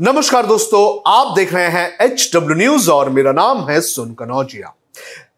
नमस्कार दोस्तों, आप देख रहे हैं एच डब्ल्यू न्यूज़ और मेरा नाम है सुन कनौजिया।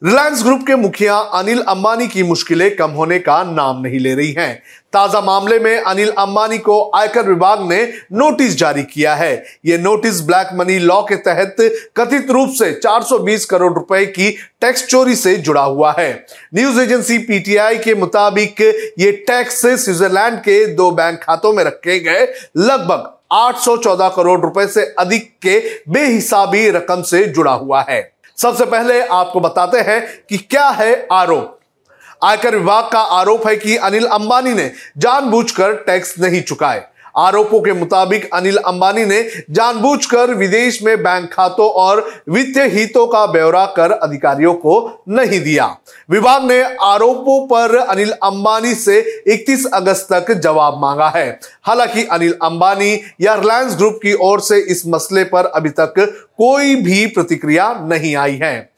रिलायंस ग्रुप के मुखिया अनिल अंबानी की मुश्किलें कम होने का नाम नहीं ले रही हैं। ताज़ा मामले में अनिल अंबानी को आयकर विभाग ने नोटिस जारी किया है। ये नोटिस ब्लैक मनी लॉ के तहत कथित रूप से 420 करोड़ रुपए की टैक्स चोरी से जुड़ा हुआ है। न्यूज़ एजेंसी पीटीआई के मुताबिक ये टैक्स स्विट्जरलैंड के दो बैंक खातों में रखे गए। लगभग 814 करोड़ रुपए से अधिक के बेहिसाबी रकम से जुड़ा हुआ है। सबसे पहले आपको बताते हैं कि क्या है आरोप। आयकर विभाग का आरोप है कि अनिल अंबानी ने जानबूझकर टैक्स नहीं चुकाए। आरोपों के मुताबिक अनिल अंबानी ने जानबूझकर विदेश में बैंक खातों और वित्तीय हितों का ब्यौरा कर अधिकारियों को नहीं दिया। विभाग ने आरोपों पर अनिल अंबानी से 31 अगस्त तक जवाब मांगा है। हालाँकि अनिल अंबानी या रिलायंस ग्रुप की ओर से इस मसले पर अभी तक कोई भी प्रतिक्रिया नहीं आई है।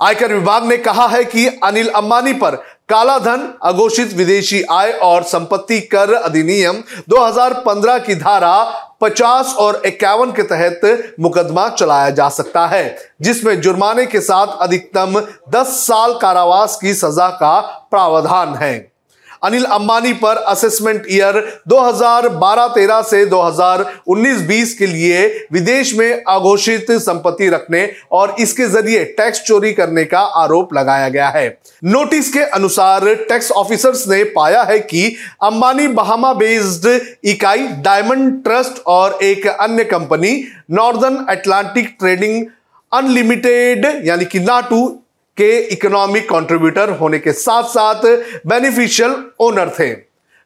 आयकर विभाग ने कहा है कि अनिल अंबानी पर काला धन, अघोषित विदेशी आय और संपत्ति कर अधिनियम 2015 की धारा 50 और इक्यावन के तहत मुकदमा चलाया जा सकता है, जिसमें जुर्माने के साथ अधिकतम 10 साल कारावास की सजा का प्रावधान है। अनिल अंबानी पर असेसमेंट ईयर 2012-13 से 2019-20 के लिए विदेश में अघोषित संपत्ति रखने और इसके ज़रिए टैक्स चोरी करने का आरोप लगाया गया है। नोटिस के अनुसार टैक्स ऑफिसर्स ने पाया है कि अंबानी बहामा बेस्ड इकाई डायमंड ट्रस्ट और एक अन्य company Northern Atlantic Trading Unlimited यानी कि नाटू के इकोनॉमिक कंट्रीब्यूटर होने के साथ साथ बेनिफिशियल ओनर थे।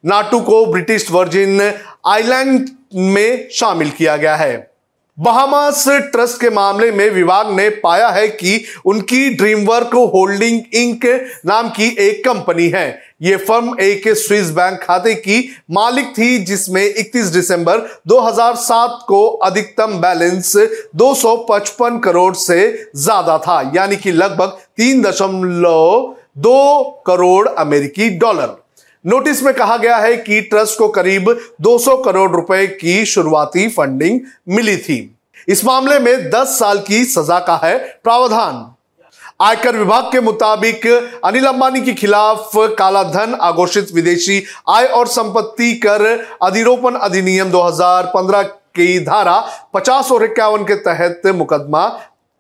नाटू को ब्रिटिश वर्जिन आइलैंड में शामिल किया गया है। बहामास ट्रस्ट के मामले में विभाग ने पाया है कि उनकी ड्रीमवर्क होल्डिंग इंक नाम की एक कंपनी है। यह फर्म एक स्विस बैंक खाते की मालिक थी, जिसमें 31 दिसंबर 2007 को अधिकतम बैलेंस 255 करोड़ से ज़्यादा था, यानी कि लगभग तीन दशमलव दो करोड़ अमेरिकी डॉलर। नोटिस में कहा गया है कि ट्रस्ट को करीब 200 करोड़ रुपए की शुरुआती फंडिंग मिली थी। इस मामले में 10 साल की सजा का है प्रावधान। आयकर विभाग के मुताबिक अनिल अंबानी के खिलाफ काला धन आघोषित विदेशी आय और संपत्ति कर अधिरोपण अधिनियम 2015 की धारा 50 और इक्यावन के तहत मुकदमा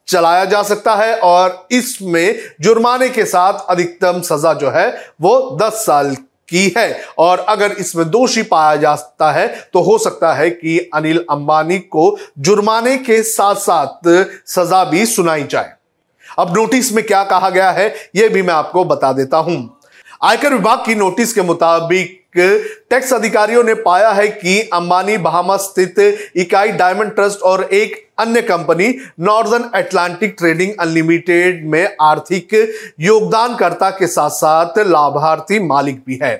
चलाया जा सकता है और इसमें जुर्माने के साथ अधिकतम सजा जो है वो 10 साल की है। और अगर इसमें दोषी पाया जाता है तो हो सकता है कि अनिल अंबानी को जुर्माने के साथ साथ सजा भी सुनाई जाए। अब नोटिस में क्या कहा गया है यह भी मैं आपको बता देता हूँ। आयकर विभाग की नोटिस के मुताबिक टैक्स अधिकारियों ने पाया है कि अंबानी, बहामा स्थित इकाई डायमंड ट्रस्ट और एक अन्य company Northern Atlantic Trading Unlimited में आर्थिक योगदानकर्ता के साथ साथ लाभार्थी मालिक भी है।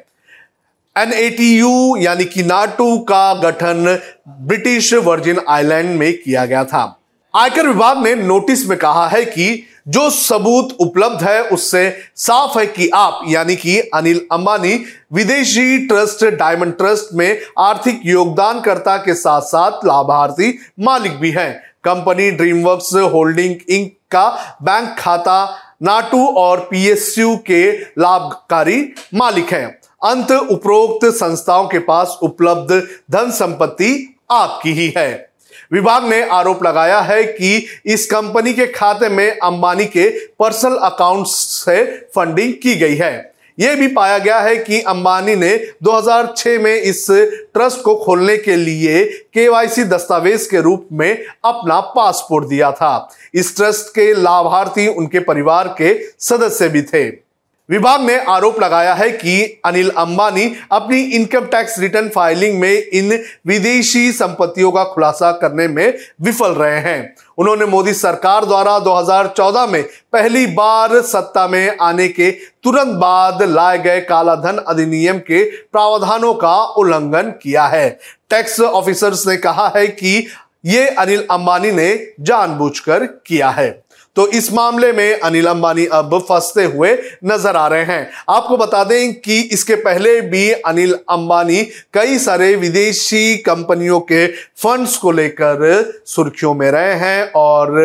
एनएटीयू यानी कि नाटू का गठन ब्रिटिश वर्जिन आइलैंड में किया गया था। आयकर विभाग ने नोटिस में कहा है कि जो सबूत उपलब्ध है, उससे साफ़ है कि आप, यानी कि अनिल अंबानी, विदेशी ट्रस्ट, डायमंड ट्रस्ट में आर्थिक योगदानकर्ता के साथ साथ लाभार्थी मालिक भी हैं। कंपनी ड्रीमवर्क्स होल्डिंग इंक का बैंक खाता, नाटू और पीएसयू के लाभकारी मालिक हैं। अंत उपरोक्त संस्थाओं के पास उपलब्ध धन संपत्ति आपकी ही है। विभाग ने आरोप लगाया है कि इस कंपनी के खाते में अंबानी के पर्सनल अकाउंट से फंडिंग की गई है। यह भी पाया गया है कि अंबानी ने 2006 में इस ट्रस्ट को खोलने के लिए केवाईसी दस्तावेज़ के रूप में अपना पासपोर्ट दिया था। इस ट्रस्ट के लाभार्थी उनके परिवार के सदस्य भी थे। विभाग ने आरोप लगाया है कि अनिल अंबानी अपनी इनकम टैक्स रिटर्न फाइलिंग में इन विदेशी संपत्तियों का खुलासा करने में विफल रहे हैं। उन्होंने मोदी सरकार द्वारा 2014 में पहली बार सत्ता में आने के तुरंत बाद लाए गए कालाधन अधिनियम के प्रावधानों का उल्लंघन किया है। टैक्स ऑफिसर्स ने कहा है कि ये अनिल अंबानी ने जानबूझकर किया है। तो इस मामले में अनिल अंबानी अब फंसते हुए नज़र आ रहे हैं। आपको बता दें कि इसके पहले भी अनिल अंबानी कई सारे विदेशी कंपनियों के फंड्स को लेकर सुर्खियों में रहे हैं और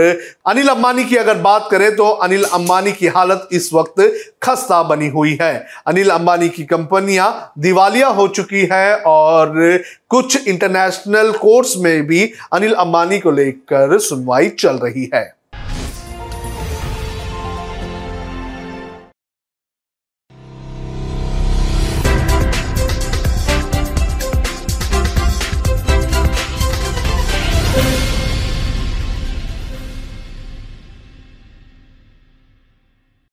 अनिल अंबानी की अगर बात करें तो अनिल अंबानी की हालत इस वक्त खस्ता बनी हुई है। अनिल अंबानी की कंपनियाँ दिवालिया हो चुकी है और कुछ इंटरनेशनल कोर्ट्स में भी अनिल अंबानी को लेकर सुनवाई चल रही है।